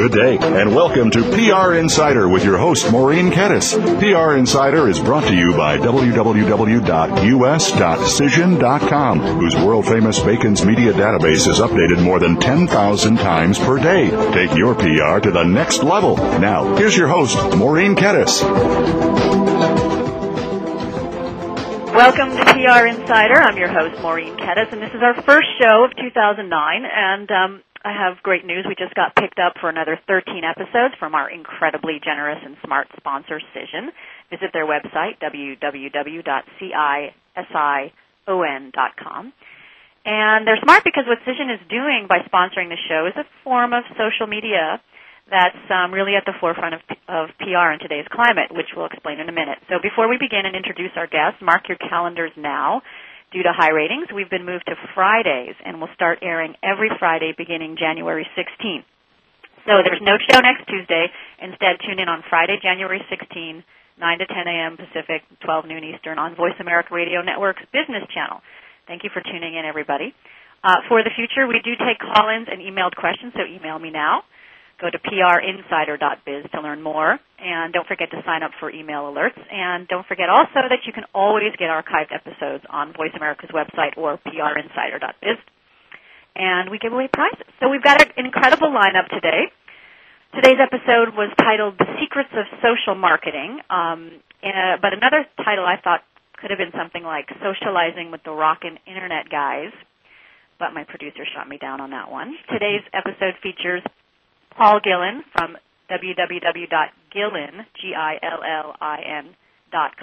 Good day, and welcome to PR Insider with your host, Maureen Kettis. PR Insider is brought to you by www.us.cision.com, whose world famous Bacon's media database is updated more than 10,000 times per day. Take your PR to the next level. Now, here's your host, Maureen Kettis. Welcome to PR Insider. I'm your host, Maureen Kettis, and this is our first show of 2009. And um, I have great news. We just got picked up for another 13 episodes from our incredibly generous and smart sponsor, Cision. Visit their website, www.cision.com. And they're smart because what Cision is doing by sponsoring the show is a form of social media that's um, really at the forefront of, of PR in today's climate, which we'll explain in a minute. So before we begin and introduce our guests, mark your calendars now Due to high ratings, we've been moved to Fridays and will start airing every Friday beginning January 16th. So there's no show next Tuesday. Instead, tune in on Friday, January 16, 9 to 10 a.m. Pacific, 12 noon Eastern on Voice America Radio Network's Business Channel. Thank you for tuning in, everybody. Uh, for the future, we do take call-ins and emailed questions, so email me now. Go to prinsider.biz to learn more. And don't forget to sign up for email alerts. And don't forget also that you can always get archived episodes on Voice America's website or prinsider.biz. And we give away prizes. So we've got an incredible lineup today. Today's episode was titled The Secrets of Social Marketing. Um, uh, but another title I thought could have been something like Socializing with the Rockin' Internet Guys. But my producer shot me down on that one. Today's episode features Paul Gillin from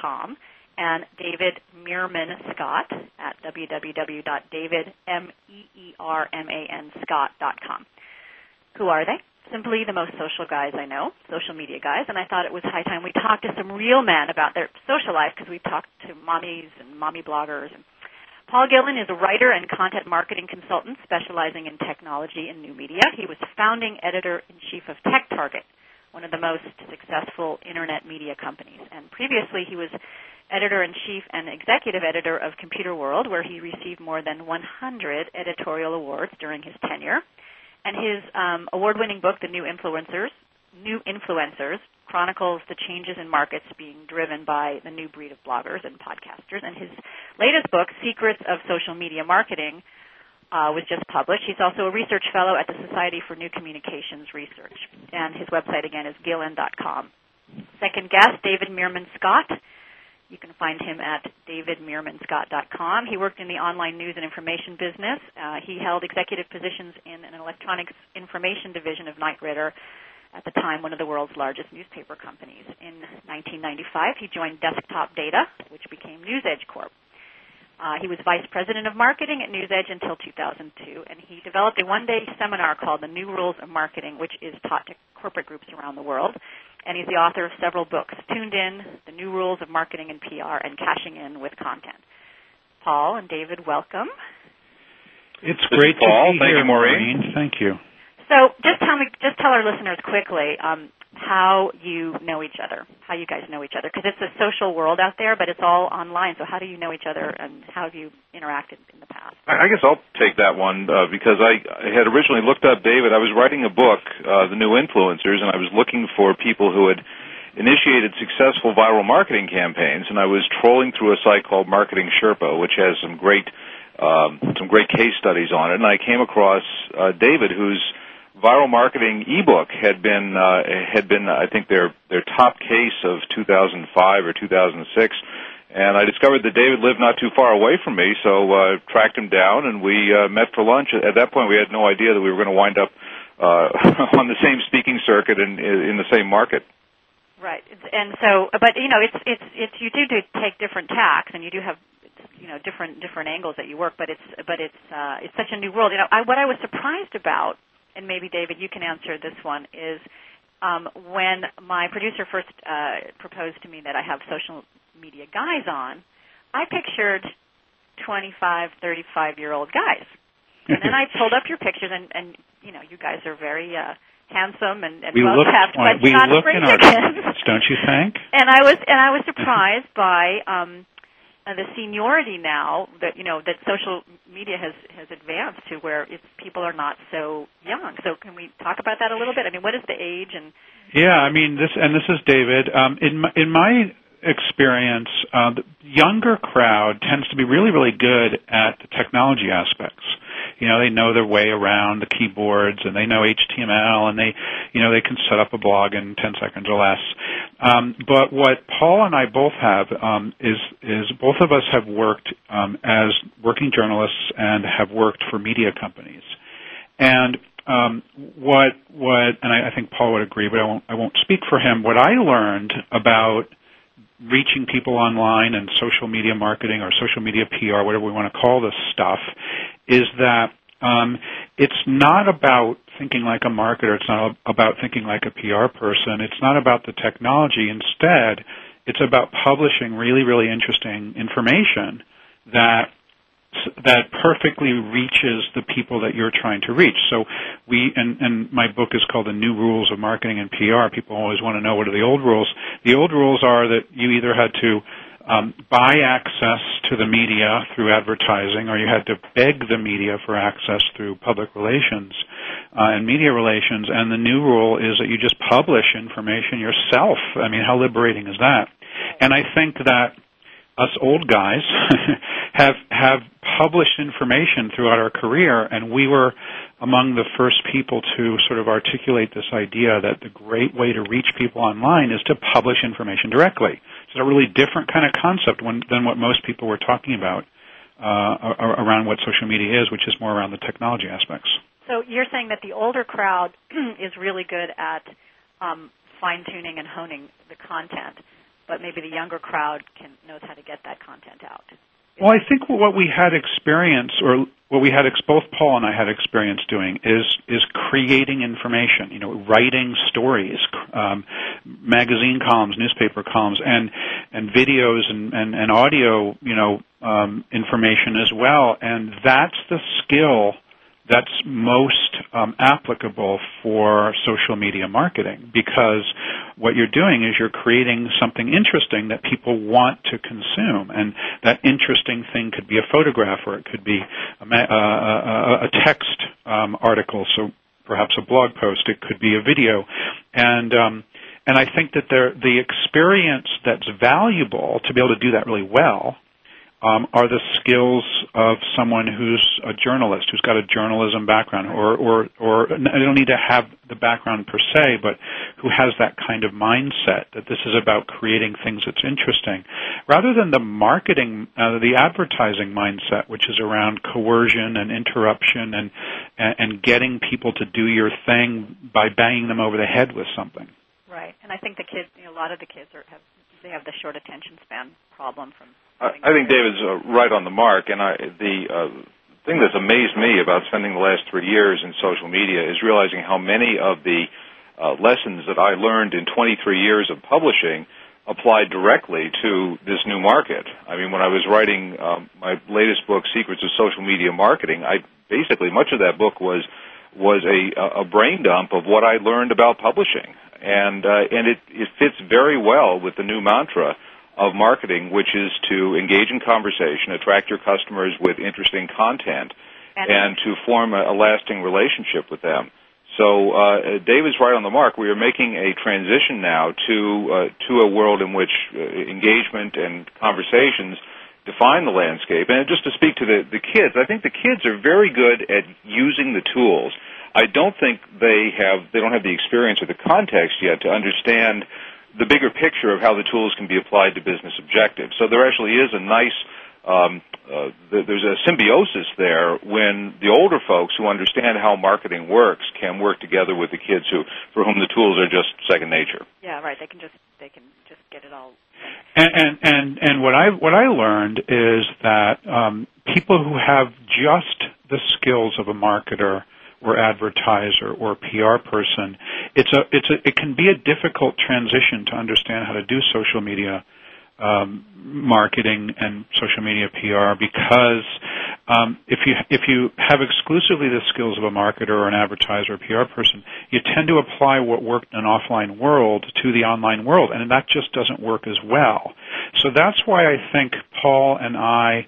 com, and David Meerman Scott at www.davidmeerscott.com. Who are they? Simply the most social guys I know, social media guys, and I thought it was high time we talked to some real men about their social life because we talked to mommies and mommy bloggers and Paul Gillin is a writer and content marketing consultant specializing in technology and new media. He was founding editor in chief of TechTarget, one of the most successful internet media companies. And previously, he was editor in chief and executive editor of Computer World, where he received more than 100 editorial awards during his tenure. And his um, award winning book, The New Influencers, New Influencers, chronicles the changes in markets being driven by the new breed of bloggers and podcasters. And his latest book, Secrets of Social Media Marketing, uh, was just published. He's also a research fellow at the Society for New Communications Research. And his website, again, is gillin.com. Second guest, David Meerman Scott. You can find him at davidmeermanscott.com. He worked in the online news and information business. Uh, he held executive positions in an electronics information division of Knight Ridder at the time one of the world's largest newspaper companies. In 1995, he joined Desktop Data, which became NewsEdge Corp. Uh, he was vice president of marketing at NewsEdge until 2002, and he developed a one-day seminar called The New Rules of Marketing, which is taught to corporate groups around the world. And he's the author of several books, Tuned In, The New Rules of Marketing and PR, and Cashing In with Content. Paul and David, welcome. It's great Paul. to be Thank here, you, Maureen. Thank you. So just tell me, just tell our listeners quickly um, how you know each other, how you guys know each other, because it's a social world out there, but it's all online. So how do you know each other, and how have you interacted in the past? I guess I'll take that one uh, because I, I had originally looked up David. I was writing a book, uh, The New Influencers, and I was looking for people who had initiated successful viral marketing campaigns, and I was trolling through a site called Marketing Sherpa, which has some great um, some great case studies on it, and I came across uh, David, who's viral marketing ebook had been uh, had been I think their their top case of 2005 or 2006 and I discovered that David lived not too far away from me so uh tracked him down and we uh, met for lunch. At that point we had no idea that we were going to wind up uh on the same speaking circuit in in the same market. Right, and so, but you know, it's it's it's you do do take different tacks, and you do have you know different different angles that you work, but it's but it's uh, it's such a new world. You know, I, what I was surprised about and maybe David, you can answer this one, is um, when my producer first uh, proposed to me that I have social media guys on, I pictured 25, 35 year old guys. And then I pulled up your pictures, and, and you know, you guys are very uh, handsome and, and we well look, kept, but we not look in our chickens. don't you think? and I was and I was surprised by um, uh, the seniority now that you know that social media has has advanced to where it's people are not so young. So can we talk about that a little bit? I mean, what is the age and? Yeah, I mean this, and this is David. Um, in my, in my experience, uh, the younger crowd tends to be really really good at the technology aspects you know they know their way around the keyboards and they know HTML and they you know they can set up a blog in 10 seconds or less. Um, but what Paul and I both have um, is is both of us have worked um, as working journalists and have worked for media companies. And um, what what and I, I think Paul would agree, but I won't I won't speak for him. What I learned about reaching people online and social media marketing or social media PR, whatever we want to call this stuff, is that um, it's not about thinking like a marketer. It's not about thinking like a PR person. It's not about the technology. Instead, it's about publishing really, really interesting information that that perfectly reaches the people that you're trying to reach. So we and, and my book is called The New Rules of Marketing and PR. People always want to know what are the old rules. The old rules are that you either had to um, buy access to the media through advertising, or you had to beg the media for access through public relations uh, and media relations. And the new rule is that you just publish information yourself. I mean, how liberating is that? And I think that us old guys have have published information throughout our career, and we were among the first people to sort of articulate this idea that the great way to reach people online is to publish information directly. It's a really different kind of concept when, than what most people were talking about uh, around what social media is, which is more around the technology aspects. So you're saying that the older crowd is really good at um, fine tuning and honing the content, but maybe the younger crowd can knows how to get that content out. Well, I think what we had experience, or what we had ex- both Paul and I had experience doing, is is creating information. You know, writing stories, um, magazine columns, newspaper columns, and and videos and and, and audio. You know, um, information as well. And that's the skill that's most um, applicable for social media marketing because what you're doing is you're creating something interesting that people want to consume, and that interesting thing could be a photograph or it could be a, a, a text um, article, so perhaps a blog post. It could be a video, and um, and I think that the experience that's valuable to be able to do that really well um, are the skills of someone who's a journalist, who's got a journalism background, or, or, or they don't need to have the background per se, but who has that kind of mindset that this is about creating things that's interesting, rather than the marketing, uh, the advertising mindset, which is around coercion and interruption and, and, and getting people to do your thing by banging them over the head with something. Right, and I think the kids, you know, a lot of the kids are, have they have the short attention span problem from. I, I think David's uh, right on the mark, and I, the uh, thing that's amazed me about spending the last three years in social media is realizing how many of the uh, lessons that I learned in 23 years of publishing applied directly to this new market. I mean, when I was writing um, my latest book, Secrets of Social Media Marketing, I basically much of that book was was a, a brain dump of what I learned about publishing and uh, and it, it fits very well with the new mantra of marketing, which is to engage in conversation, attract your customers with interesting content, and, and to form a, a, lasting relationship with them. So uh, is right on the mark. We are making a transition now to uh, to a world in which uh, engagement and conversations define the landscape. And just to speak to the, the kids, I think the kids are very good at using the tools. I don't think they have they don't have the experience or the context yet to understand the bigger picture of how the tools can be applied to business objectives. So there actually is a nice um, uh, there's a symbiosis there when the older folks who understand how marketing works can work together with the kids who for whom the tools are just second nature. Yeah, right. They can just they can just get it all. And and and, and what I what I learned is that um, people who have just the skills of a marketer or advertiser or PR person, it's a it's a it can be a difficult transition to understand how to do social media um, marketing and social media PR because um, if you if you have exclusively the skills of a marketer or an advertiser or PR person, you tend to apply what worked in an offline world to the online world, and that just doesn't work as well. So that's why I think Paul and I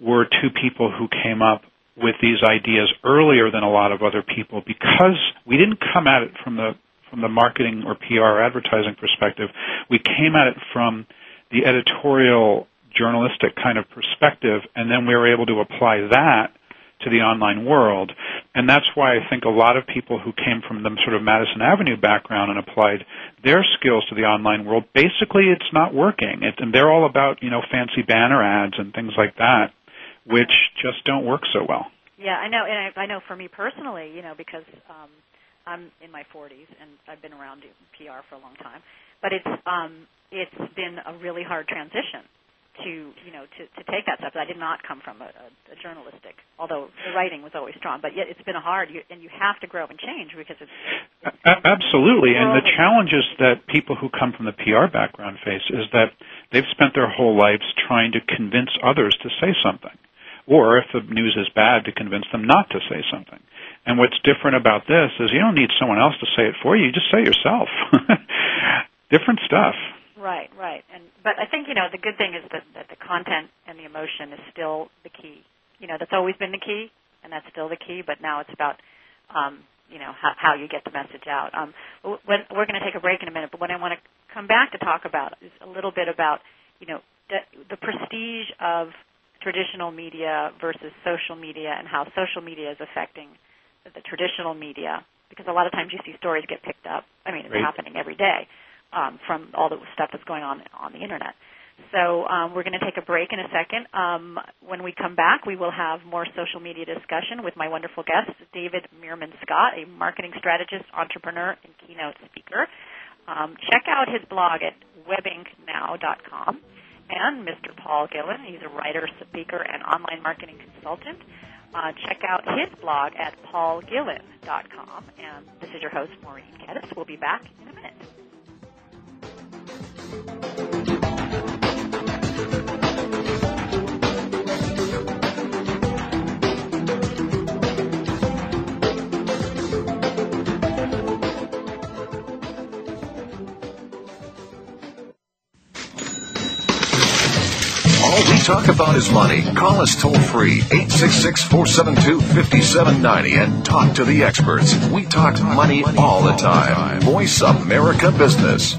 were two people who came up with these ideas earlier than a lot of other people because we didn't come at it from the from the marketing or PR advertising perspective. We came at it from the editorial journalistic kind of perspective, and then we were able to apply that to the online world. And that's why I think a lot of people who came from the sort of Madison Avenue background and applied their skills to the online world, basically it's not working. And they're all about, you know, fancy banner ads and things like that, which just don't work so well. Yeah, I know, and I, I know for me personally, you know, because um, I'm in my 40s and I've been around PR for a long time, but it's um, it's been a really hard transition to you know to, to take that step. I did not come from a, a, a journalistic, although the writing was always strong. But yet it's been a hard, you, and you have to grow and change because it's, it's absolutely. And the challenges that people who come from the PR background face is that they've spent their whole lives trying to convince others to say something, or if the news is bad, to convince them not to say something. And what's different about this is you don't need someone else to say it for you. You just say it yourself. Different stuff. Right, right. And but I think you know the good thing is that, that the content and the emotion is still the key. You know that's always been the key, and that's still the key. But now it's about um, you know how, how you get the message out. Um, when, we're going to take a break in a minute, but what I want to come back to talk about is a little bit about you know the, the prestige of traditional media versus social media and how social media is affecting the traditional media because a lot of times you see stories get picked up. I mean, it's right. happening every day um, from all the stuff that's going on on the internet. So um, we're going to take a break in a second. Um, when we come back, we will have more social media discussion with my wonderful guest, David Meerman Scott, a marketing strategist, entrepreneur, and keynote speaker. Um, check out his blog at webinknow.com. And Mr. Paul Gillin, he's a writer, speaker, and online marketing consultant. Uh, check out his blog at paulgillin.com. And this is your host, Maureen Kedes. We'll be back in a minute. All we talk about is money. Call us toll free 866 472 5790 and talk to the experts. We talk money all the time. Voice America Business.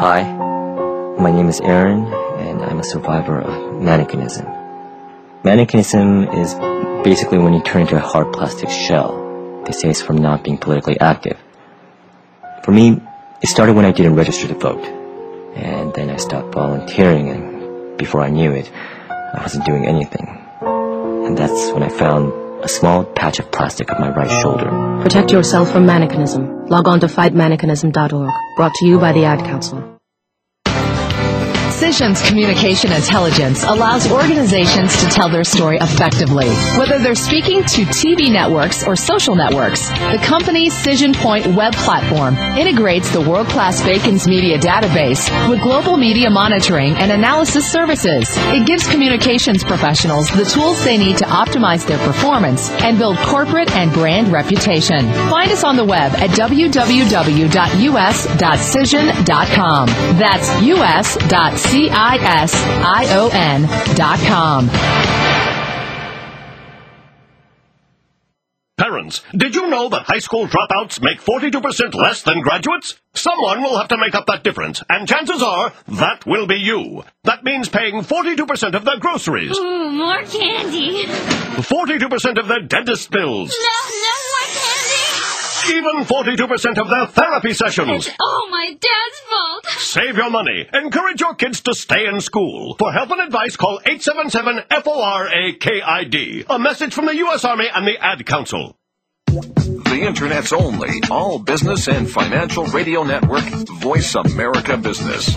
Hi, my name is Aaron, and I'm a survivor of mannequinism. Mannequinism is basically when you turn into a hard plastic shell. They say it's from not being politically active. For me, it started when I didn't register to vote. And then I stopped volunteering, and before I knew it, I wasn't doing anything. And that's when I found a small patch of plastic on my right shoulder. Protect yourself from mannequinism. Log on to fightmannequinism.org. Brought to you by the Ad Council. Cision's communication intelligence allows organizations to tell their story effectively. Whether they're speaking to TV networks or social networks, the company's Cision Point web platform integrates the world-class Bacon's media database with global media monitoring and analysis services. It gives communications professionals the tools they need to optimize their performance and build corporate and brand reputation. Find us on the web at www.us.cision.com. That's us.cision C-I-S-I-O-N dot com. Parents, did you know that high school dropouts make 42% less than graduates? Someone will have to make up that difference, and chances are that will be you. That means paying 42% of their groceries. Ooh, more candy. 42% of their dentist bills. No, no more candy. Even 42% of their therapy sessions. It's all my dad's fault. Save your money. Encourage your kids to stay in school. For help and advice, call 877-FORAKID. A message from the U.S. Army and the Ad Council. The Internet's only all business and financial radio network, Voice America Business.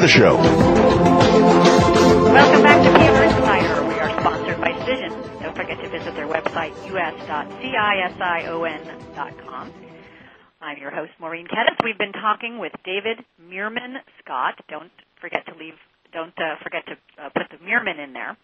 the show. Welcome back to PR Insider. We are sponsored by Cision. Don't forget to visit their website, us.cision.com. I'm your host, Maureen Kettis. We've been talking with David Meerman Scott. Don't forget to leave. Don't uh, forget to uh, put the Meerman in there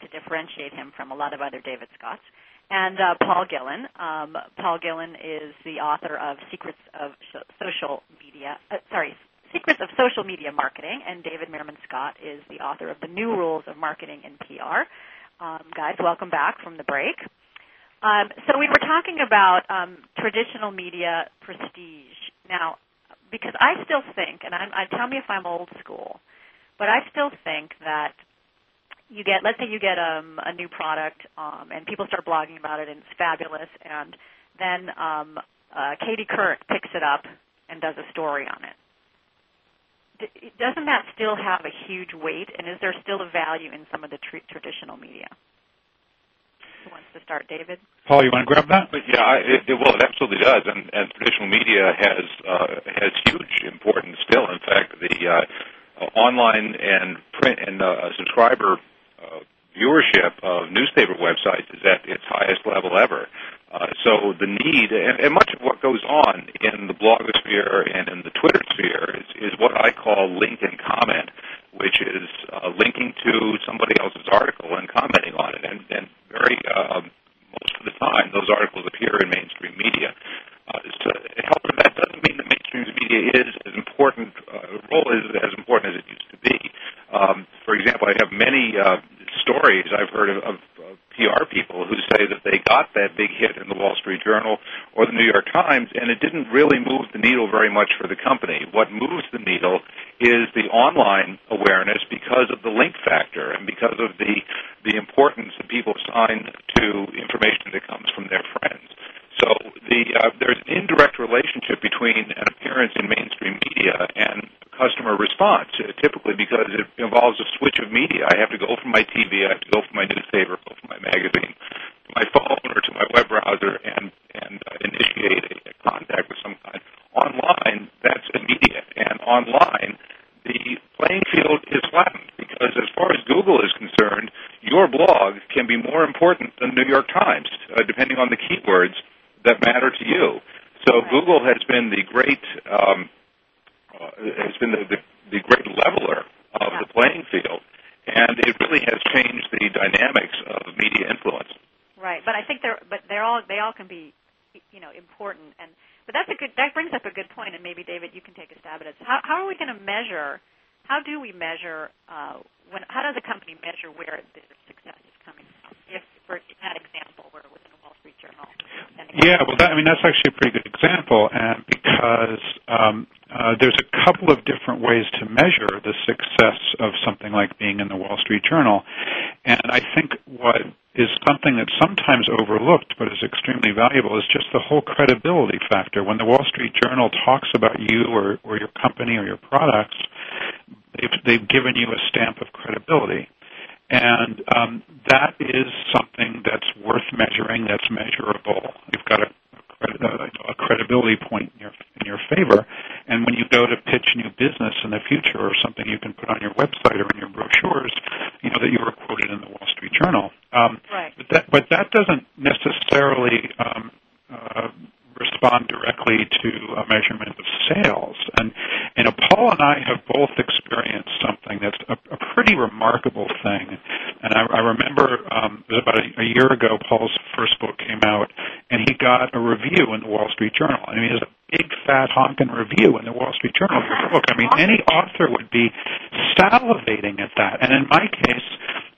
to differentiate him from a lot of other David Scotts. And uh, Paul Gillin. Um, Paul Gillin is the author of Secrets of Social Media. Uh, sorry, Secrets of Social Media Marketing, and David Meerman Scott is the author of The New Rules of Marketing and PR. Um, guys, welcome back from the break. Um, so we were talking about um, traditional media prestige. Now, because I still think, and I, I tell me if I'm old school, but I still think that you get, let's say you get um, a new product, um, and people start blogging about it, and it's fabulous, and then um, uh, Katie Couric picks it up and does a story on it doesn't that still have a huge weight, and is there still a value in some of the tr- traditional media? Who wants to start, David? Paul, you want to grab that? But yeah, I, it, well, it absolutely does, and, and traditional media has uh, has huge importance still. In fact, the uh, online and print and uh, subscriber uh, viewership of newspaper websites is at its highest level ever. Uh, so the need, and, and much of what goes on in the blogosphere and in the Twitter sphere is, is what I call link and comment, which is uh, linking to somebody else's article and commenting on it. And, and very uh, most of the time, those articles appear in mainstream media. Uh, so, however, that doesn't mean that mainstream media is as important, uh, role is as important as it used to be. Um, for example, I have many uh, stories I've heard of, of PR people who say that they got that big hit in the Wall Street Journal or the New York Times, and it didn't really move the needle very much for the company. What moves the needle is the online awareness because of the link factor and because of the the importance that people assign to information that comes from their friends. So the uh, there's an indirect relationship between an appearance in mainstream media and customer response, uh, typically because it involves a switch of media. I have to go from my TV, I have to go from my newspaper, go from my magazine, to my phone or to my web browser, and and uh, initiate a, a contact with some kind. Online, that's immediate, and online, the playing field is flattened because, as far as Google is concerned, your blog can be more important than New York Times, uh, depending on the keywords that matter to you. So Google has been the great um, uh, has been the, the, the great leveler of yeah. the playing field, and it really has changed the dynamics of media influence. Right, but I think they're but they're all they all can be, you know, important and but that's a good that brings up a good point, and maybe David, you can take a stab at it. How how are we going to measure? How do we measure? Uh, when how does a company measure where their success is coming from? If for that example, where it was in a Wall Street Journal. Yeah, well, that, I mean that's actually a pretty good example, and because um, uh, there's a couple of different ways to measure the success of something like being in the Wall Street Journal. And I think what is something that's sometimes overlooked but is extremely valuable is just the whole credibility factor. When the Wall Street Journal talks about you or, or your company or your products, they've, they've given you a stamp of credibility. And um, that is something that's worth measuring, that's measurable. You've got a, a, a credibility point in your in your favor, and when you go to pitch new business in the future or something you can put on your website or in your brochures, you know that you were quoted in the Wall Street Journal. Um, right. But that but that doesn't necessarily um, uh, respond directly to a measurement of sales. And you know, Paul and I have both experienced something that's a, a pretty remarkable thing. And I, I remember um, it was about a, a year ago. Paul's first book came out, and he got a review in the Wall Street Journal. I mean, a big fat honking review in the Wall Street Journal of your book. I mean, any author would be salivating at that. And in my case,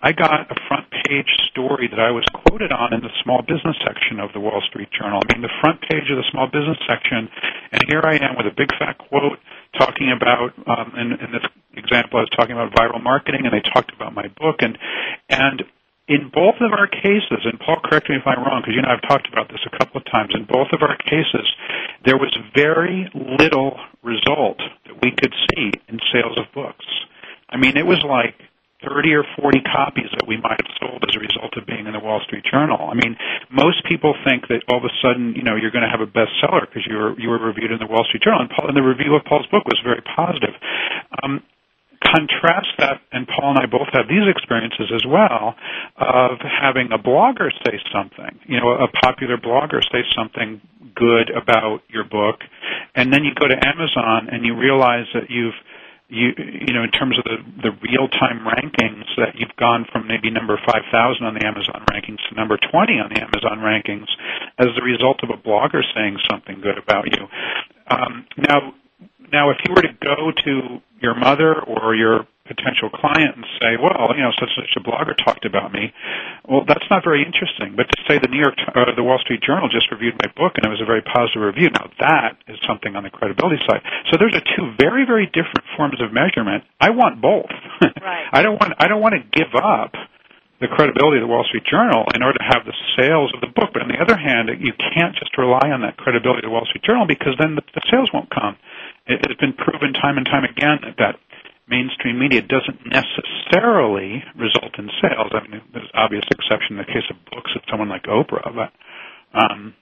I got a front page story that I was quoted on in the small business section of the Wall Street Journal. I mean, the front page of the small business section, and here I am with a big fat quote talking about, um, in, in this example, I was talking about viral marketing, and they talked about my book, and and in both of our cases, and Paul, correct me if I'm wrong, because you know I've talked about this a couple of times. In both of our cases, there was very little result that we could see in sales of books. I mean, it was like 30 or 40 copies that we might have sold as a result of being in the Wall Street Journal. I mean, most people think that all of a sudden, you know, you're going to have a bestseller because you were you were reviewed in the Wall Street Journal, and, Paul, and the review of Paul's book was very positive. Um, contrast that, and Paul and I both have these experiences as well, of having a blogger say something, you know, a popular blogger say something good about your book, and then you go to Amazon and you realize that you've you you know in terms of the the real time rankings that you've gone from maybe number 5000 on the Amazon rankings to number 20 on the Amazon rankings as a result of a blogger saying something good about you. Um, now now if you were to go to your mother or your potential client and say, well, you know, such and such a blogger talked about me. Well, that's not very interesting. But to say the New York, uh, the Wall Street Journal just reviewed my book and it was a very positive review. Now that is something on the credibility side. So there's a two very, very different forms of measurement. I want both. Right. I don't want, I don't want to give up the credibility of the Wall Street Journal in order to have the sales of the book. But on the other hand, you can't just rely on that credibility of the Wall Street Journal because then the, the sales won't come. It, it's been proven time and time again that, that mainstream media doesn't necessarily result in sales. I mean, there's obvious exception in the case of books of someone like Oprah, but um,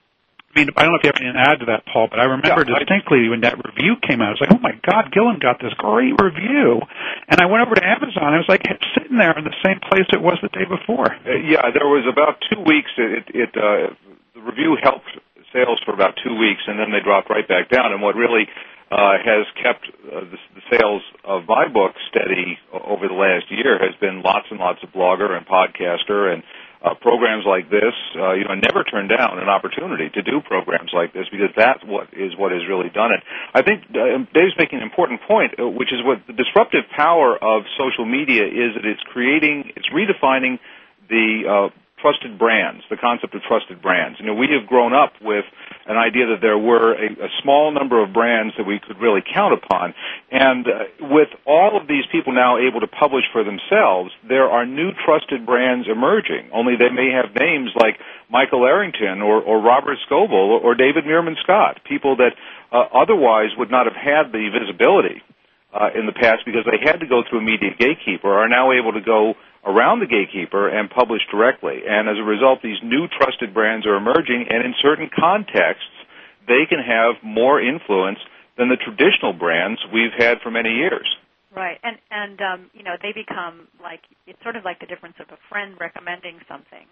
I mean, I don't know if you have anything to add to that, Paul, but I remember yeah, distinctly I, when that review came out. I was like, "Oh my God, Gillin got this great review," and I went over to Amazon. I was like sitting there in the same place it was the day before. Uh, yeah, there was about two weeks. It, it uh, the review helped sales for about two weeks, and then they dropped right back down. And what really has kept uh, the, sales of my book steady over the last year has been lots and lots of blogger and podcaster and uh, programs like this. Uh, you know, I never turn down an opportunity to do programs like this because that's what is what has really done it. I think uh, Dave's making an important point, uh, which is what the disruptive power of social media is that it's creating, it's redefining the uh, trusted brands, the concept of trusted brands. You know, we have grown up with an idea that there were a, a small number of brands that we could really count upon. And uh, with all of these people now able to publish for themselves, there are new trusted brands emerging. Only they may have names like Michael Arrington or, or Robert Scoble or, or David Meerman Scott, people that uh, otherwise would not have had the visibility uh, in the past because they had to go through a media gatekeeper are now able to go around the gatekeeper and publish directly. And as a result, these new trusted brands are emerging, and in certain contexts, they can have more influence than the traditional brands we've had for many years. Right, and and um, you know they become like it's sort of like the difference of a friend recommending something,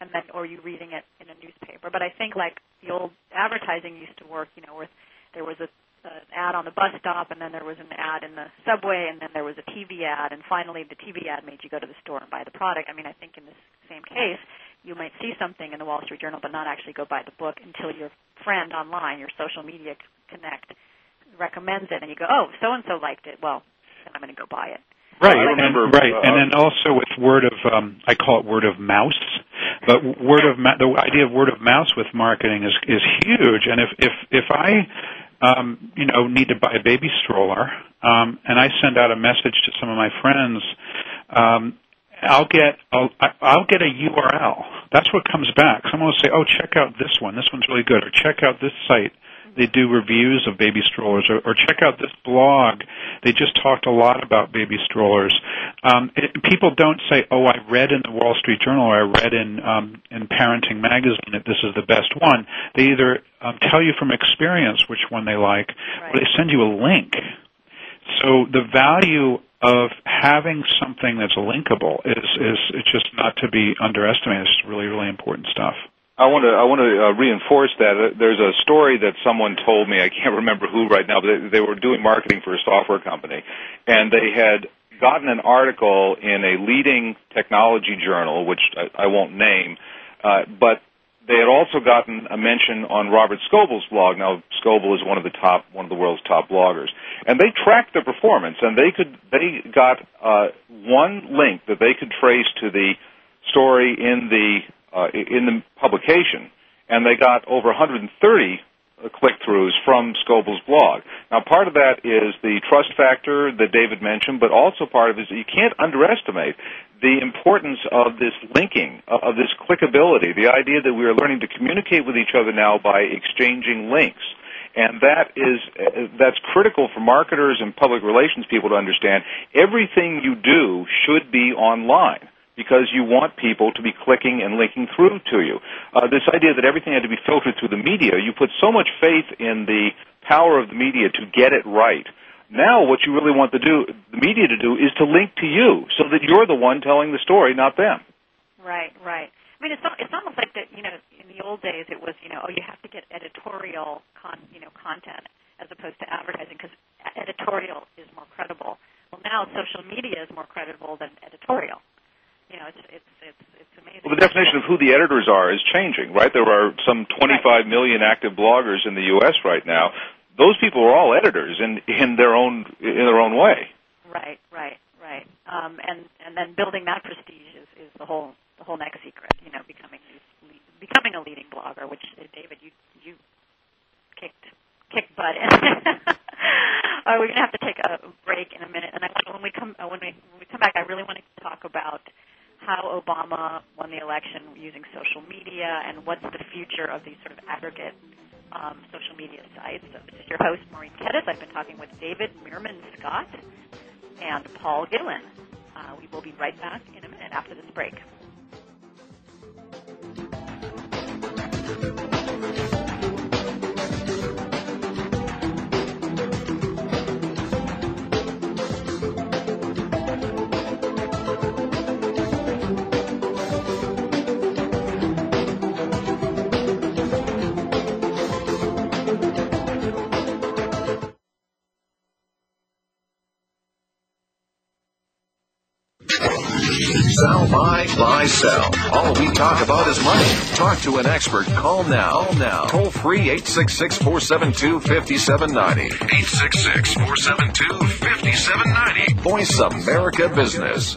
and then or you reading it in a newspaper. But I think like the old advertising used to work, you know, where there was a an ad on the bus stop, and then there was an ad in the subway, and then there was a TV ad, and finally the TV ad made you go to the store and buy the product. I mean, I think in this same case, you might see something in the Wall Street Journal, but not actually go buy the book until your friend online, your social media connect, recommends it, and you go, oh, so and so liked it. Well, then I'm going to go buy it. Right, I remember, and, right, uh, and then also with word of, um, I call it word of mouse, but word of ma- the idea of word of mouse with marketing is is huge. And if if if I um, you know, need to buy a baby stroller, um, and I send out a message to some of my friends, um, I'll get I'll, I'll get a URL. That's what comes back. Someone will say, "Oh, check out this one. This one's really good," or "Check out this site." They do reviews of baby strollers, or, or check out this blog They just talked a lot about baby strollers. Um, it, people don't say, "Oh, I read in the Wall Street Journal or I read in um, in Parenting Magazine that this is the best one." They either um, tell you from experience which one they like, Right. or they send you a link. So the value of having something that's linkable is is it's just not to be underestimated. It's really really important stuff. I want to I want to uh, reinforce that. Uh, There's a story that someone told me. I can't remember who right now, but they, they were doing marketing for a software company, and they had gotten an article in a leading technology journal, which I, I won't name, uh, but they had also gotten a mention on Robert Scoble's blog. Now, Scoble is one of the top, one of the world's top bloggers, and they tracked their performance, and they could, they got uh, one link that they could trace to the story in the uh, in the publication, and they got over 130 uh, click-throughs from Scoble's blog. Now, part of that is the trust factor that David mentioned, but also part of it is that you can't underestimate the importance of this linking, of of this clickability, the idea that we are learning to communicate with each other now by exchanging links. And that is uh, that's critical for marketers and public relations people to understand. Everything you do should be online because you want people to be clicking and linking through to you. Uh, this idea that everything had to be filtered through the media, you put so much faith in the power of the media to get it right. Now, what you really want to do, the media to do, is to link to you so that you're the one telling the story, not them. Right, right. I mean, it's it's almost like that. You know, in the old days, it was you know, oh, you have to get editorial con, you know, content as opposed to advertising because editorial is more credible. Well, now social media is more credible than editorial. You know, it's it's it's it's amazing. Well, the definition of who the editors are is changing, right? There are some 25 million active bloggers in the U.S. right now. Those people are all editors in in their own in their own way. Right, right, right. Um, and and then building that prestige is, is the whole the whole next secret. You know, becoming these becoming a leading blogger, which uh, David, you you kicked kicked butt in. uh, we're gonna have to take a break in a minute, and I, when we come uh, when we when we come back, I really want to talk about how Obama won the election using social media and what's the future of these sort of aggregate um, social media sites. So this is your host, Maureen Kettis. I've been talking with David Meerman Scott and Paul Gillin. Uh, we will be right back in a minute after this break. Sell, buy, buy, sell. All we talk about is money. Talk to an expert. Call now. Call now. Toll free 866 472 5790. 866 472 5790. Voice America Business.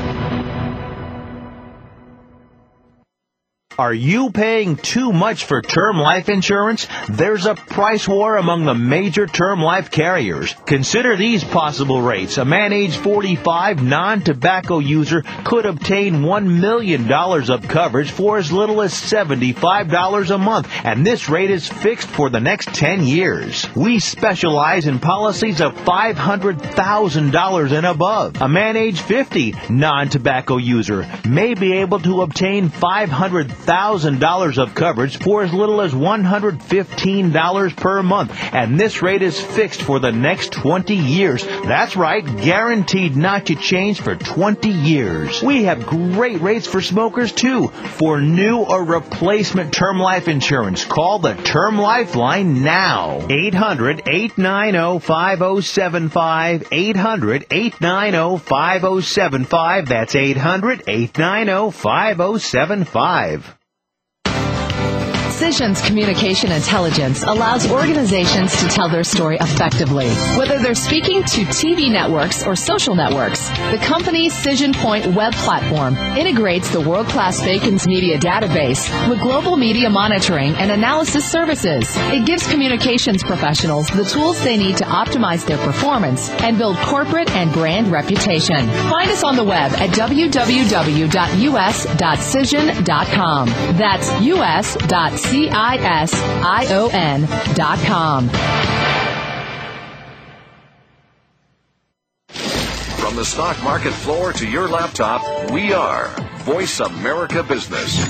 Are you paying too much for term life insurance? There's a price war among the major term life carriers. Consider these possible rates. A man age 45, non-tobacco user could obtain $1 million of coverage for as little as $75 a month, and this rate is fixed for the next 10 years. We specialize in policies of $500,000 and above. A man age 50, non-tobacco user may be able to obtain $500,000 $100,000 of coverage for as little as $115 per month. And this rate is fixed for the next 20 years. That's right, guaranteed not to change for 20 years. We have great rates for smokers too. For new or replacement term life insurance, call the Term Lifeline now. 800-890-5075. 800-890-5075. That's 800-890-5075. Cision's communication intelligence allows organizations to tell their story effectively. Whether they're speaking to TV networks or social networks, the company's Cision Point web platform integrates the world-class Bacon's media database with global media monitoring and analysis services. It gives communications professionals the tools they need to optimize their performance and build corporate and brand reputation. Find us on the web at www.us.cision.com. That's us.cision.com. C-I-S-I-O-N dot com. From the stock market floor to your laptop, we are Voice America Business.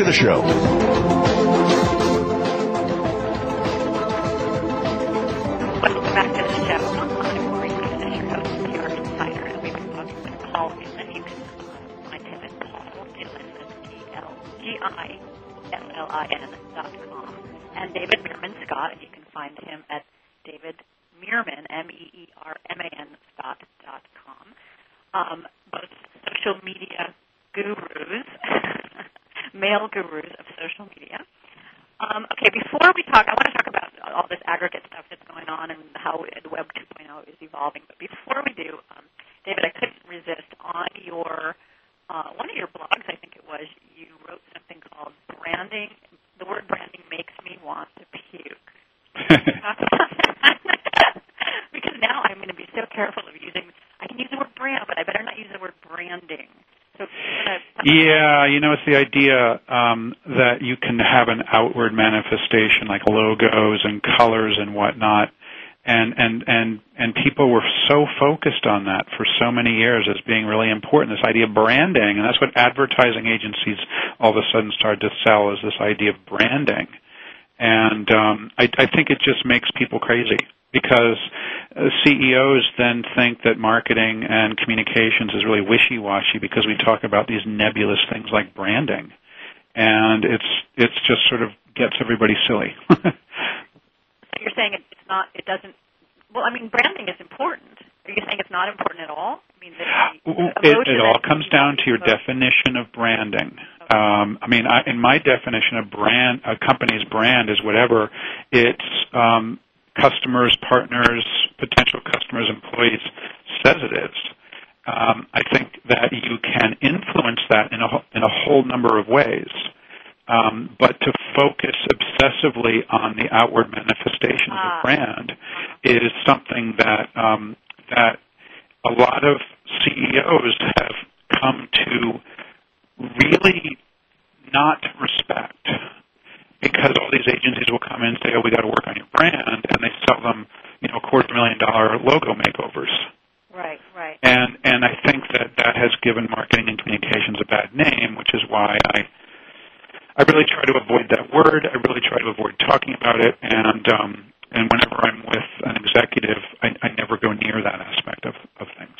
the show. You know, it's the idea um, that you can have an outward manifestation like logos and colors and whatnot, and and and and people were so focused on that for so many years as being really important. This idea of branding, and that's what advertising agencies all of a sudden started to sell is this idea of branding, and um, I, I think it just makes people crazy because uh, CEOs then think that marketing and communications is really wishy-washy because we talk about these nebulous things like branding, and it's it's just sort of gets everybody silly. so you're saying it's not, it doesn't. Well, I mean, branding is important. Are you saying it's not important at all? I mean, the, the it, it all comes down to your definition of branding. Um, I mean, I, in my definition a brand, a company's brand is whatever its um, customers, partners, potential customers, employees says it is. Um, I think that you can influence that in a in a whole number of ways, um, but to focus obsessively on the outward manifestation of a brand is something that um, that a lot of CEOs have come to really not respect because all these agencies will come in and say, "Oh, we got to work on your brand," and they sell them, you know, quarter million dollar logo makeovers. Right, right. And and I think that that has given marketing and communications a bad name, which is why I I really try to avoid that word. I really try to avoid talking about it, and um, and whenever I'm with an executive, I, I never go near that aspect of, of things.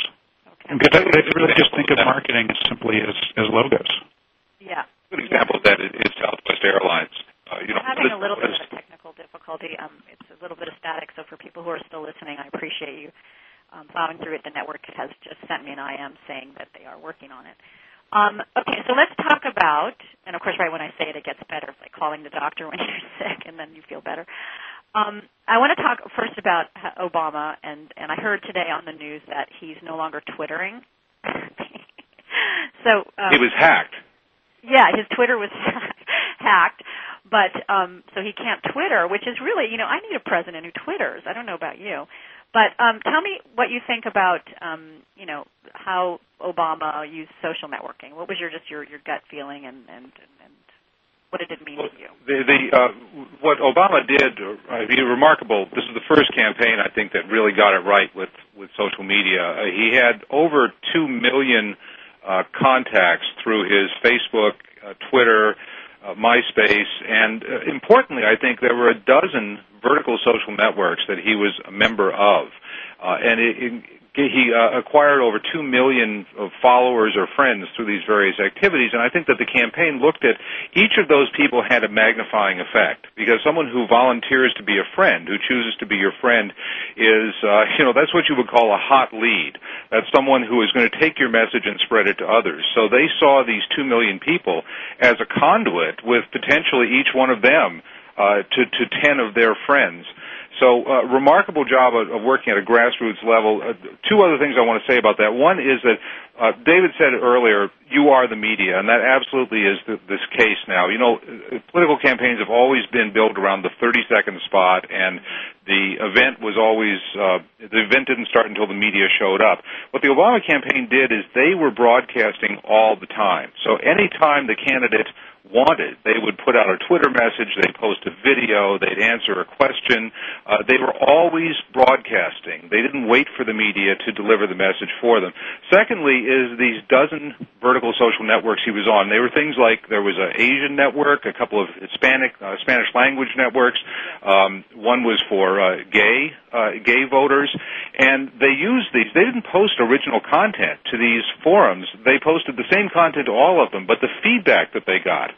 Okay. Because I, I really just think of marketing as simply as as logos. Yeah. A good example of that is Southwest Airlines. Uh, you know, I'm having a little bit of a technical difficulty. Um, it's a little bit of static, so for people who are still listening, I appreciate you um, plowing through it. The network has just sent me an IM saying that they are working on it. Um, okay, so let's talk about, and of course, right when I say it, it gets better. It's like calling the doctor when you're sick, and then you feel better. Um, I want to talk first about Obama, and and I heard today on the news that he's no longer twittering. So um, he was hacked. Yeah, his Twitter was hacked, but um, so he can't Twitter, which is really, you know, I need a president who twitters. I don't know about you, but um, tell me what you think about, um, you know, how Obama used social networking. What was your just your your gut feeling and and and what did it mean well, to you? The, the uh, what Obama did, uh, he remarkable. This is the first campaign I think that really got it right with with social media. Uh, he had over two million uh, contacts through his Facebook, uh, Twitter, uh, MySpace, and uh, importantly, I think there were a dozen vertical social networks that he was a member of, uh, and it, it, he uh, acquired over two million of followers or friends through these various activities, and I think that the campaign looked at each of those people had a magnifying effect because someone who volunteers to be a friend, who chooses to be your friend, is uh, you know that's what you would call a hot lead. That's someone who is going to take your message and spread it to others. So they saw these two million people as a conduit with potentially each one of them uh, to to ten of their friends. So, uh, remarkable job of, of working at a grassroots level. Uh, two other things I want to say about that. One is that uh, David said earlier, you are the media, and that absolutely is the, this case now. You know, uh, political campaigns have always been built around the 30 second spot, and the event was always, uh, the event didn't start until the media showed up. What the Obama campaign did is they were broadcasting all the time. So anytime the candidate wanted. They would put out a Twitter message, they'd post a video, they'd answer a question. Uh, they were always broadcasting. They didn't wait for the media to deliver the message for them. Secondly, is these dozen vertical social networks he was on. They were things like there was an Asian network, a couple of Hispanic, uh, Spanish language networks. Um, one was for uh, gay, uh, gay voters, and they used these. They didn't post original content to these forums. They posted the same content to all of them, but the feedback that they got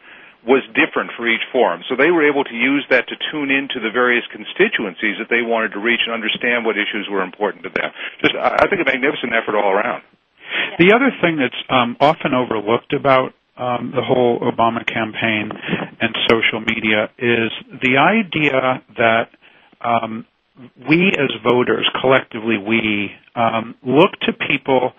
was different for each forum. So they were able to use that to tune into the various constituencies that they wanted to reach and understand what issues were important to them. Just, I think a magnificent effort all around. The other thing that's um, often overlooked about um, the whole Obama campaign and social media is the idea that um, we as voters, collectively we, um, look to people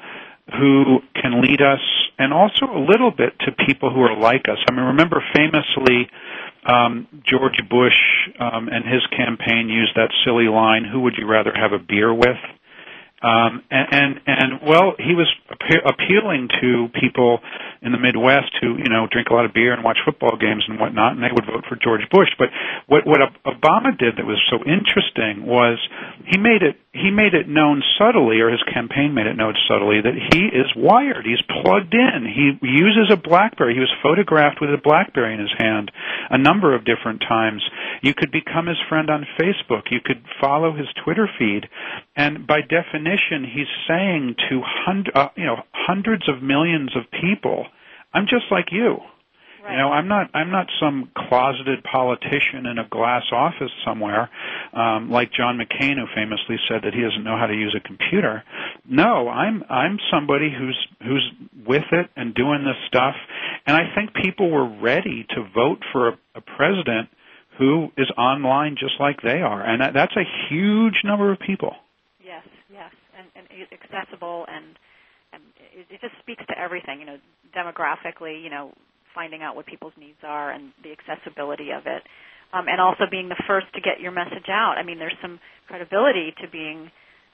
who can lead us and also a little bit to people who are like us. I mean, remember famously, um, George Bush um, and his campaign used that silly line, "Who would you rather have a beer with?" Um, and, and and well, he was appealing to people in the Midwest who you know drink a lot of beer and watch football games and whatnot, and they would vote for George Bush. But what what Obama did that was so interesting was he made it he made it known subtly, or his campaign made it known subtly that he is wired. He's plugged in. He uses a BlackBerry. He was photographed with a BlackBerry in his hand a number of different times. You could become his friend on Facebook. You could follow his Twitter feed, and by definition he's saying to hund- uh, you know hundreds of millions of people, "I'm just like you." Right. You know, I'm not I'm not some closeted politician in a glass office somewhere, um, like John McCain, who famously said that he doesn't know how to use a computer. No, I'm I'm somebody who's who's with it and doing this stuff, and I think people were ready to vote for a, a president who is online just like they are, and that, that's a huge number of people Yes, yes, and, and accessible and and it, it just speaks to everything. You know, demographically, you know, finding out what people's needs are and the accessibility of it, um, and also being the first to get your message out. I mean, there's some credibility to being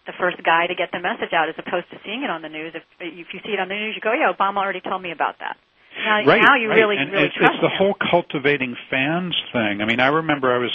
the first guy to get the message out as opposed to seeing it on the news. If if you see it on the news, you go, "Yeah, Obama already told me about that." Now, right, now you right. really, and really it's, trust it's the him. whole cultivating fans thing. I mean, I remember I was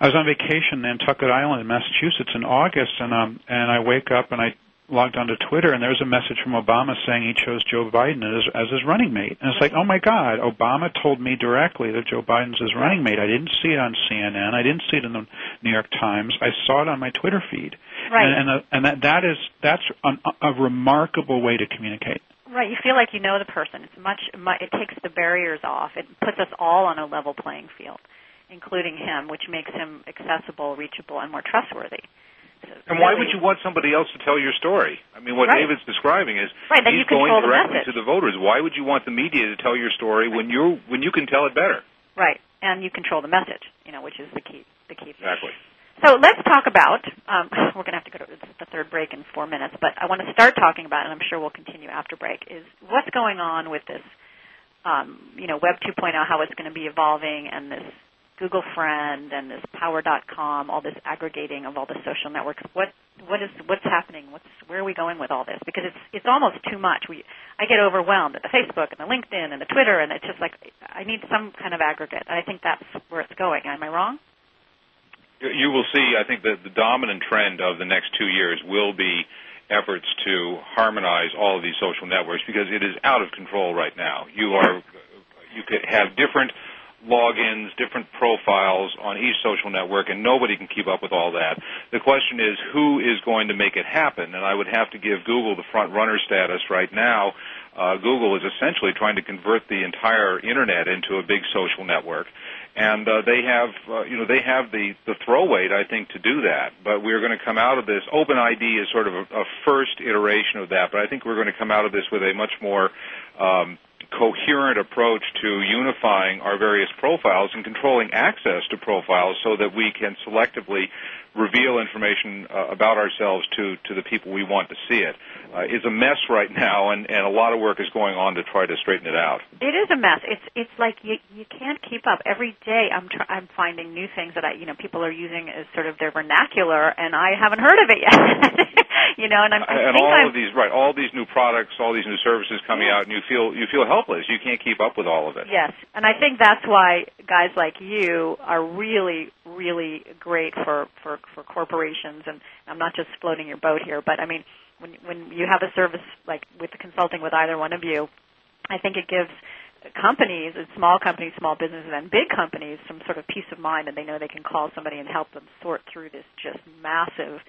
I was on vacation in Nantucket Island in Massachusetts in August, and um, and I wake up and I logged onto Twitter, and there was a message from Obama saying he chose Joe Biden as, as his running mate. And it's like, oh my God, Obama told me directly that Joe Biden's his running mate. I didn't see it on CNN. I didn't see it in the New York Times. I saw it on my Twitter feed. Right. And and, uh, and that that is that's an, a remarkable way to communicate. Right, you feel like you know the person. It's much. It takes the barriers off. It puts us all on a level playing field, including him, which makes him accessible, reachable, and more trustworthy. And why would you want somebody else to tell your story? I mean, what Right. David's describing is Right, he's you going control the directly to the voters. Why would you want the media to tell your story when you when you can tell it better? Right, and you control the message. You know, which is the key. The key. Exactly. So let's talk about. Um, we're going to have to go to the third break in four minutes, but I want to start talking about, and I'm sure we'll continue after break, is what's going on with this, um, you know, Web 2.0, how it's going to be evolving, and this Google Friend and this Power.com, all this aggregating of all the social networks. What what is what's happening? What's where are we going with all this? Because it's it's almost too much. We I get overwhelmed at the Facebook and the LinkedIn and the Twitter, and it's just like I need some kind of aggregate. And I think that's where it's going. Am I wrong? You will see. I think that the dominant trend of the next two years will be efforts to harmonize all of these social networks because it is out of control right now. You are you could have different logins, different profiles on each social network, and nobody can keep up with all that. The question is, who is going to make it happen? And I would have to give Google the front runner status right now. Uh, Google is essentially trying to convert the entire internet into a big social network. And uh, they have, uh, you know, they have the the throw weight, I think, to do that. But we're going to come out of this. OpenID is sort of a, a first iteration of that, but I think we're going to come out of this with a much more um, coherent approach to unifying our various profiles and controlling access to profiles so that we can selectively reveal information uh, about ourselves to, to the people we want to see it. Uh, is a mess right now, and, and a lot of work is going on to try to straighten it out. It is a mess. It's it's like you you can't keep up. Every day I'm tr- I'm finding new things that I you know people are using as sort of their vernacular, and I haven't heard of it yet. you know, and I'm I and think all I'm, of these right, all these new products, all these new services coming out, and you feel you feel helpless. You can't keep up with all of it. Yes, and I think that's why guys like you are really, really great for for for corporations. And I'm not just floating your boat here, but I mean, when when you have a service like with the consulting with either one of you, I think it gives companies, small companies, small businesses, and big companies some sort of peace of mind, that they know they can call somebody and help them sort through this just massive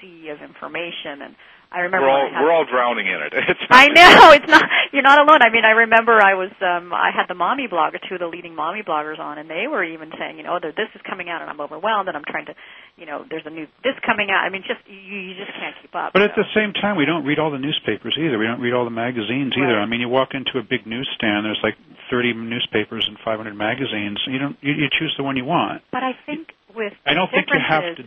sea of information. And I remember we're all I we're all drowning in it. It's I know it's not. You're not alone. I mean, I remember I was. um I had the mommy blogger, two of the leading mommy bloggers on, and they were even saying, you know, that this is coming out, and I'm overwhelmed, and I'm trying to, you know, there's a new this coming out. I mean, just you, you just can't keep up. But at the same time, we don't read all the newspapers either. We don't read all the magazines either. Right. I mean, you walk into a big newsstand, there's like 30 newspapers and 500 magazines. You don't. You, you choose the one you want. But I think with I don't think you have to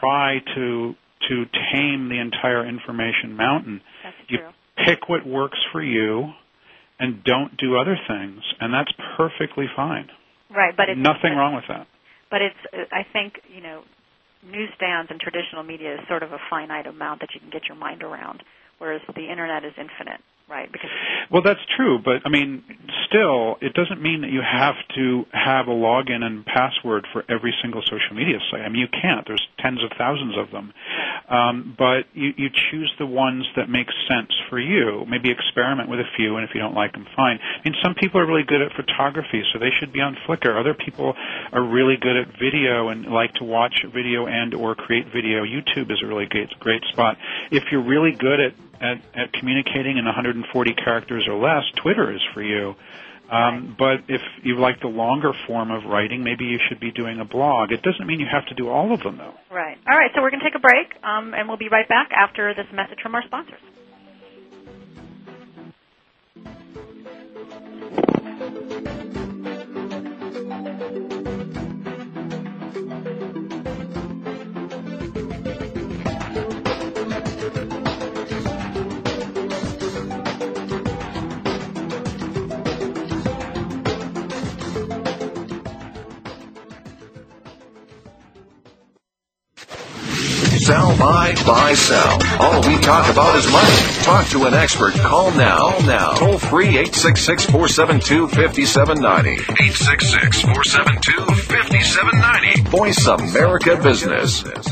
try to to tame the entire information mountain. That's You true. pick what works for you and don't do other things, and that's perfectly fine. Right, but it's Nothing wrong with that. But it's. uh, I think you know, newsstands and traditional media is sort of a finite amount that you can get your mind around, whereas the internet is infinite, right? Because Well, that's true, but I mean, still, it doesn't mean that you have to have a login and password for every single social media site. I mean, you can't. There's tens of thousands of them. Um, but you, you choose the ones that make sense for you. Maybe experiment with a few, and if you don't like them, fine. I mean, some people are really good at photography, so they should be on Flickr. Other people are really good at video and like to watch video and or create video. YouTube is a really great, great spot. If you're really good at, at, at communicating in 140 characters or less, Twitter is for you. Um, but if you like the longer form of writing, maybe you should be doing a blog. It doesn't mean you have to do all of them, though. right. All right. So we're going to take a break, um, and we'll be right back after this message from our sponsors. Sell, buy, buy, sell. All we talk about is money. Talk to an expert. Call now. Now. Toll free 866 472 5790. 866 472 5790. Voice America Business.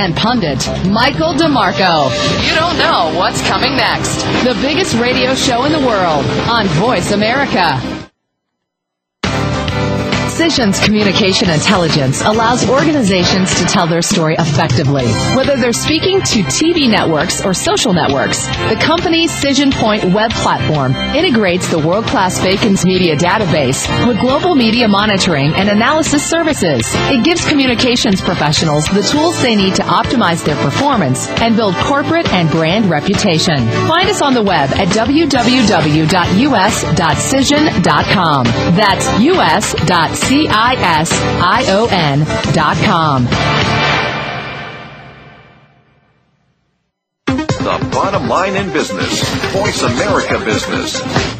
and pundit, Michael DeMarco. You don't know what's coming next. The biggest radio show in the world on Voice America. Cision's communication intelligence allows organizations to tell their story effectively. Whether they're speaking to TV networks or social networks, the company's Cision Point web platform integrates the world-class Bacon's media database with global media monitoring and analysis services. It gives communications professionals the tools they need to optimize their performance and build corporate and brand reputation. Find us on the web at www.us.cision.com. That's us.cision.com. C-I-S-I-O-N dot com. The bottom line in business. Voice America Business.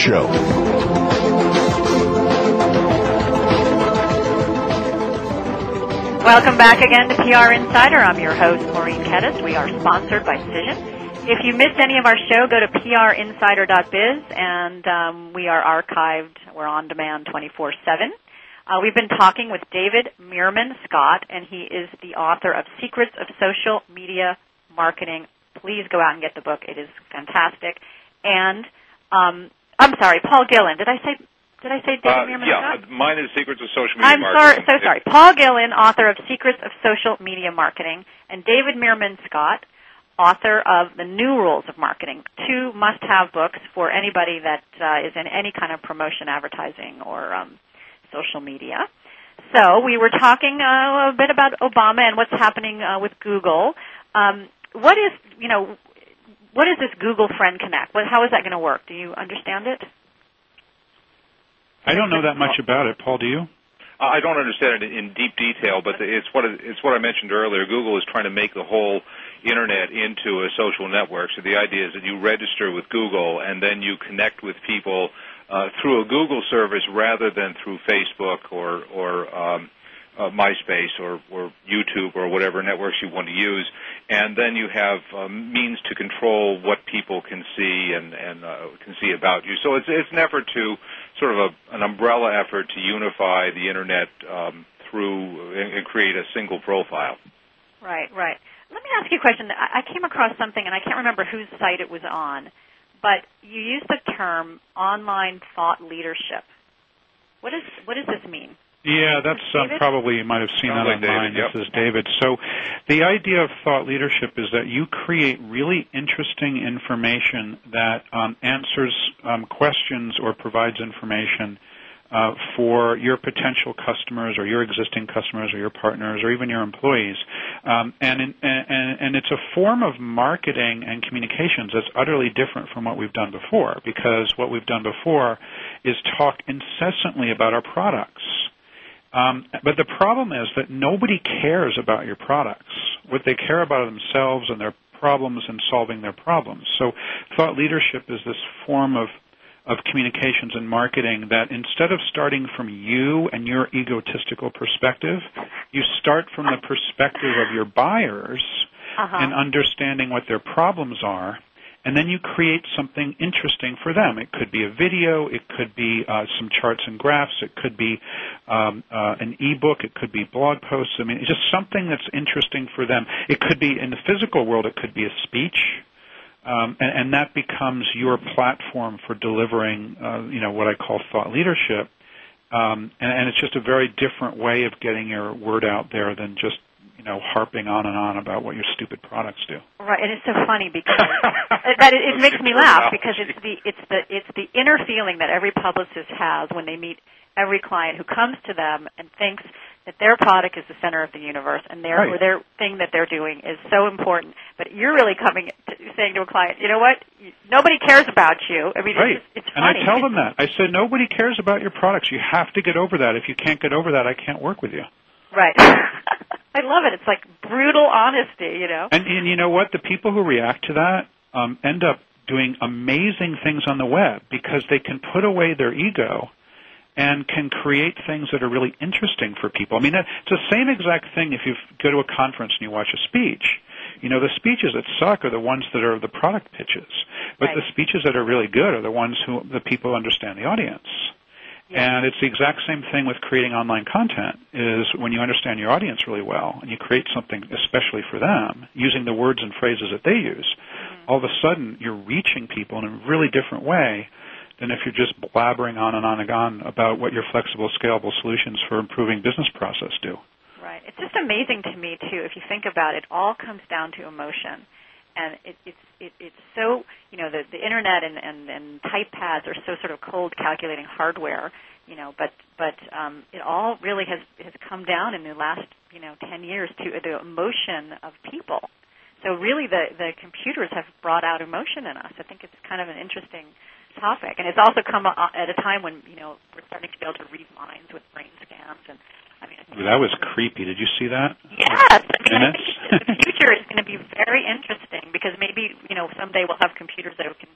show. Welcome back again to PR Insider. I'm your host, Maureen Kettis. We are sponsored by Cision. If you missed any of our show, go to prinsider.biz, and um, we are archived. We're on demand 24 7. Uh, we've been talking with David Meerman Scott, and he is the author of Secrets of Social Media Marketing. Please go out and get the book. It is fantastic. And um, I'm sorry, Paul Gillin. Did I say did I say David Uh, Meerman yeah, mine is Secrets of Social Media Marketing. I'm Marketing. sorry, so sorry. Paul Gillin, author of Secrets of Social Media Marketing, and David Meerman Scott, author of The New Rules of Marketing. Two must-have books for anybody that uh, is in any kind of promotion, advertising, or um, social media. So we were talking uh, a bit about Obama and what's happening uh, with Google. Um, what is, you know, what is this Google Friend Connect? What, how is that going to work? Do you understand it? I don't know that much about it. Paul, do you? I don't understand it in deep detail, but it's what it's what I mentioned earlier. Google is trying to make the whole internet into a social network. So the idea is that you register with Google and then you connect with people uh, through a Google service rather than through Facebook or or um, uh, MySpace or, or YouTube or whatever networks you want to use, and then you have um, means to control what people can see and, and uh, can see about you. So it's it's an effort to sort of a, an umbrella effort to unify the internet um, through and, and create a single profile. Right, right. Let me ask you a question. I I came across something, and I can't remember whose site it was on, but you used the term online thought leadership. What is what does this mean? Yeah, that's um, probably you might have seen Sounds that like online. David, This is David. So, the idea of thought leadership is that you create really interesting information that um, answers um, questions or provides information uh, for your potential customers or your existing customers or your partners or even your employees. Um, and, in, and, and it's a form of marketing and communications that's utterly different from what we've done before because what we've done before is talk incessantly about our products. Um, but the problem is that nobody cares about your products. What they care about are themselves and their problems and solving their problems. So thought leadership is this form of of communications and marketing that instead of starting from you and your egotistical perspective, you start from the perspective of your buyers Uh-huh. and understanding what their problems are. And then you create something interesting for them. It could be a video, it could be uh, some charts and graphs, it could be um, uh, an ebook, it could be blog posts. I mean, it's just something that's interesting for them. It could be in the physical world, it could be a speech, um, and, and that becomes your platform for delivering, uh, you know, what I call thought leadership. Um, and, and it's just a very different way of getting your word out there than just, you know, harping on and on about what your stupid products do. Right, and it's so funny because that it, it makes me laugh because it's the it's the it's the inner feeling that every publicist has when they meet every client who comes to them and thinks that their product is the center of the universe and their Right. or their thing that they're doing is so important. But you're really coming to, saying to a client, you know what? Nobody cares about you. I mean, Right. it's, just, it's And funny. I tell them that. I said, nobody cares about your products. You have to get over that. If you can't get over that, I can't work with you. Right. I love it. It's like brutal honesty, you know. And, and you know what? The people who react to that um, end up doing amazing things on the web because they can put away their ego and can create things that are really interesting for people. I mean, that, it's the same exact thing if you go to a conference and you watch a speech. You know, the speeches that suck are the ones that are the product pitches, but the speeches that are really good are the ones who the people understand the audience. And it's the exact same thing with creating online content is when you understand your audience really well and you create something especially for them using the words and phrases that they use, mm-hmm. all of a sudden you're reaching people in a really different way than if you're just blabbering on and on and on about what your flexible, scalable solutions for improving business process do. Right. It's just amazing to me too. If you think about it, it all comes down to emotion, and it, it's it, it's so you know the the internet and, and and type pads are so sort of cold calculating hardware, you know. But but um, it all really has has come down in the last you know ten years to the emotion of people. So really, the the computers have brought out emotion in us. I think it's kind of an interesting topic, and it's also come at a time when you know we're starting to be able to read minds with brain scans and. I mean, I think Ooh, that was creepy. Did you see that? Yes, I mean, I think the future is going to be very interesting because maybe you know someday we'll have computers that can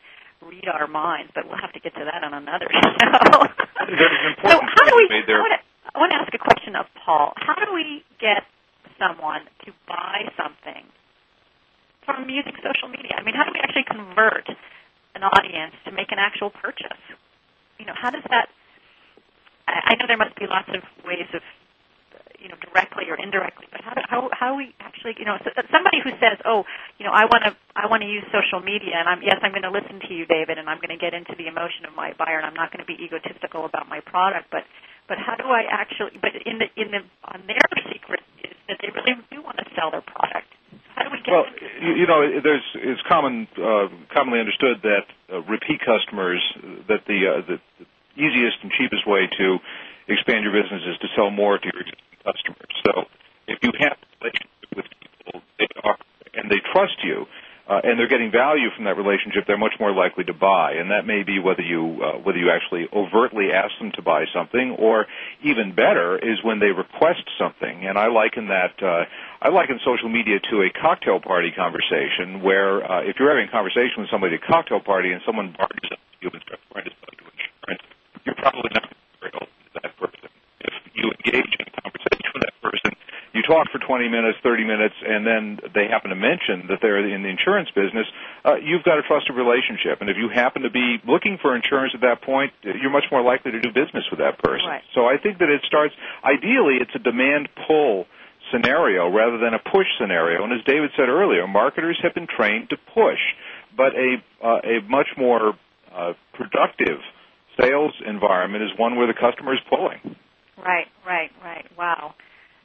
read our minds, but we'll have to get to that on another show. There's an so how do we? made there. I want, to, I want to ask a question of Paul. How do we get someone to buy something from using social media? I mean, how do we actually convert an audience to make an actual purchase? You know, how does that? I know there must be lots of ways of you know directly or indirectly but how do, how how we actually you know so, somebody who says oh you know I want to I want to use social media and I'm yes I'm going to listen to you David and I'm going to get into the emotion of my buyer and I'm not going to be egotistical about my product but but how do I actually but in the in the on their secret is that they really do want to sell their product. How do we get Well, you, you know, there's it's common uh, commonly understood that uh, repeat customers that the, uh, the the easiest and cheapest way to expand your business is to sell more to your existing customers. So if you have a relationship with people, they are and they trust you. Uh, and they're getting value from that relationship, they're much more likely to buy, and that may be whether you uh, whether you actually overtly ask them to buy something, or even better is when they request something. And I liken that uh, I liken social media to a cocktail party conversation, where uh, if you're having a conversation with somebody at a cocktail party and someone barges up to you and starts trying to sell you insurance, you're probably not open to that person. You engage in a conversation with that person, you talk for 20 minutes, 30 minutes, and then they happen to mention that they're in the insurance business, uh, you've got a trusted relationship. And if you happen to be looking for insurance at that point, you're much more likely to do business with that person. Right. So I think that it starts, ideally, it's a demand pull scenario rather than a push scenario. And as David said earlier, marketers have been trained to push, but a, uh, a much more uh, productive sales environment is one where the customer is pulling. Right, right, right. Wow,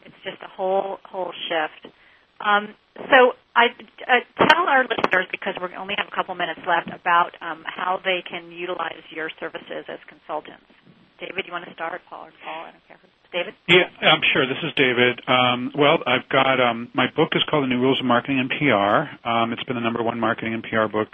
it's just a whole whole shift. Um, so I uh, tell our listeners because we only have a couple minutes left about um, how they can utilize your services as consultants. David, you want to start? Paul or Paul? I don't care. David. Yeah, I'm sure. This is David. Um, well, I've got um, my book is called The New Rules of Marketing and PR. Um, it's been the number one marketing and PR book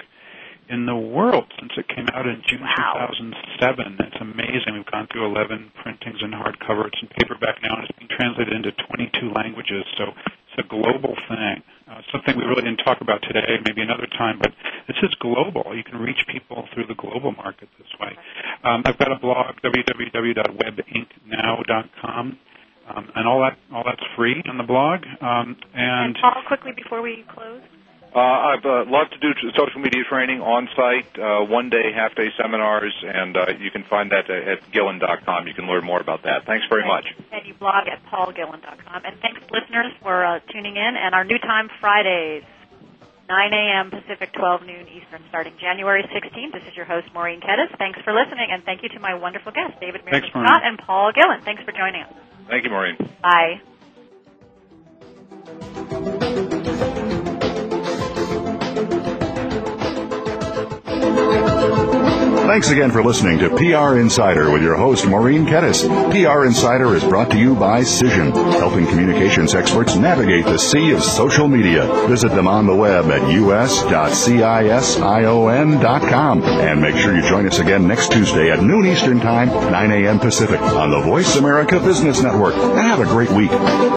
in the world since it came out in June 2007. It's amazing. We've gone through 11 printings in hardcover. It's in paperback now, and it's being translated into 22 languages. So it's a global thing. Uh, something we really didn't talk about today, maybe another time, but this is global. You can reach people through the global market this way. Um, I've got a blog, www.webinknow.com. Um, and all that all that's free on the blog. Um, and, and Paul, quickly before we close. Uh, I've uh, loved to do social media training on site, uh, one day, half day seminars, and uh, you can find that at gillin.com. You can learn more about that. Thanks very much. And you blog at paulgillin.com. And thanks, listeners, for uh, tuning in. And our new time Fridays, 9 a.m. Pacific, 12 noon Eastern, starting January 16th. This is your host, Maureen Kettis. Thanks for listening, and thank you to my wonderful guests, David Meerman Scott and Paul Gillin. Thanks for joining us. Thank you, Maureen. Bye. Thanks again for listening to PR Insider with your host, Maureen Kettis. PR Insider is brought to you by Cision, helping communications experts navigate the sea of social media. Visit them on the web at us.cision.com. And make sure you join us again next Tuesday at noon Eastern Time, 9 a.m. Pacific on the Voice America Business Network. And have a great week.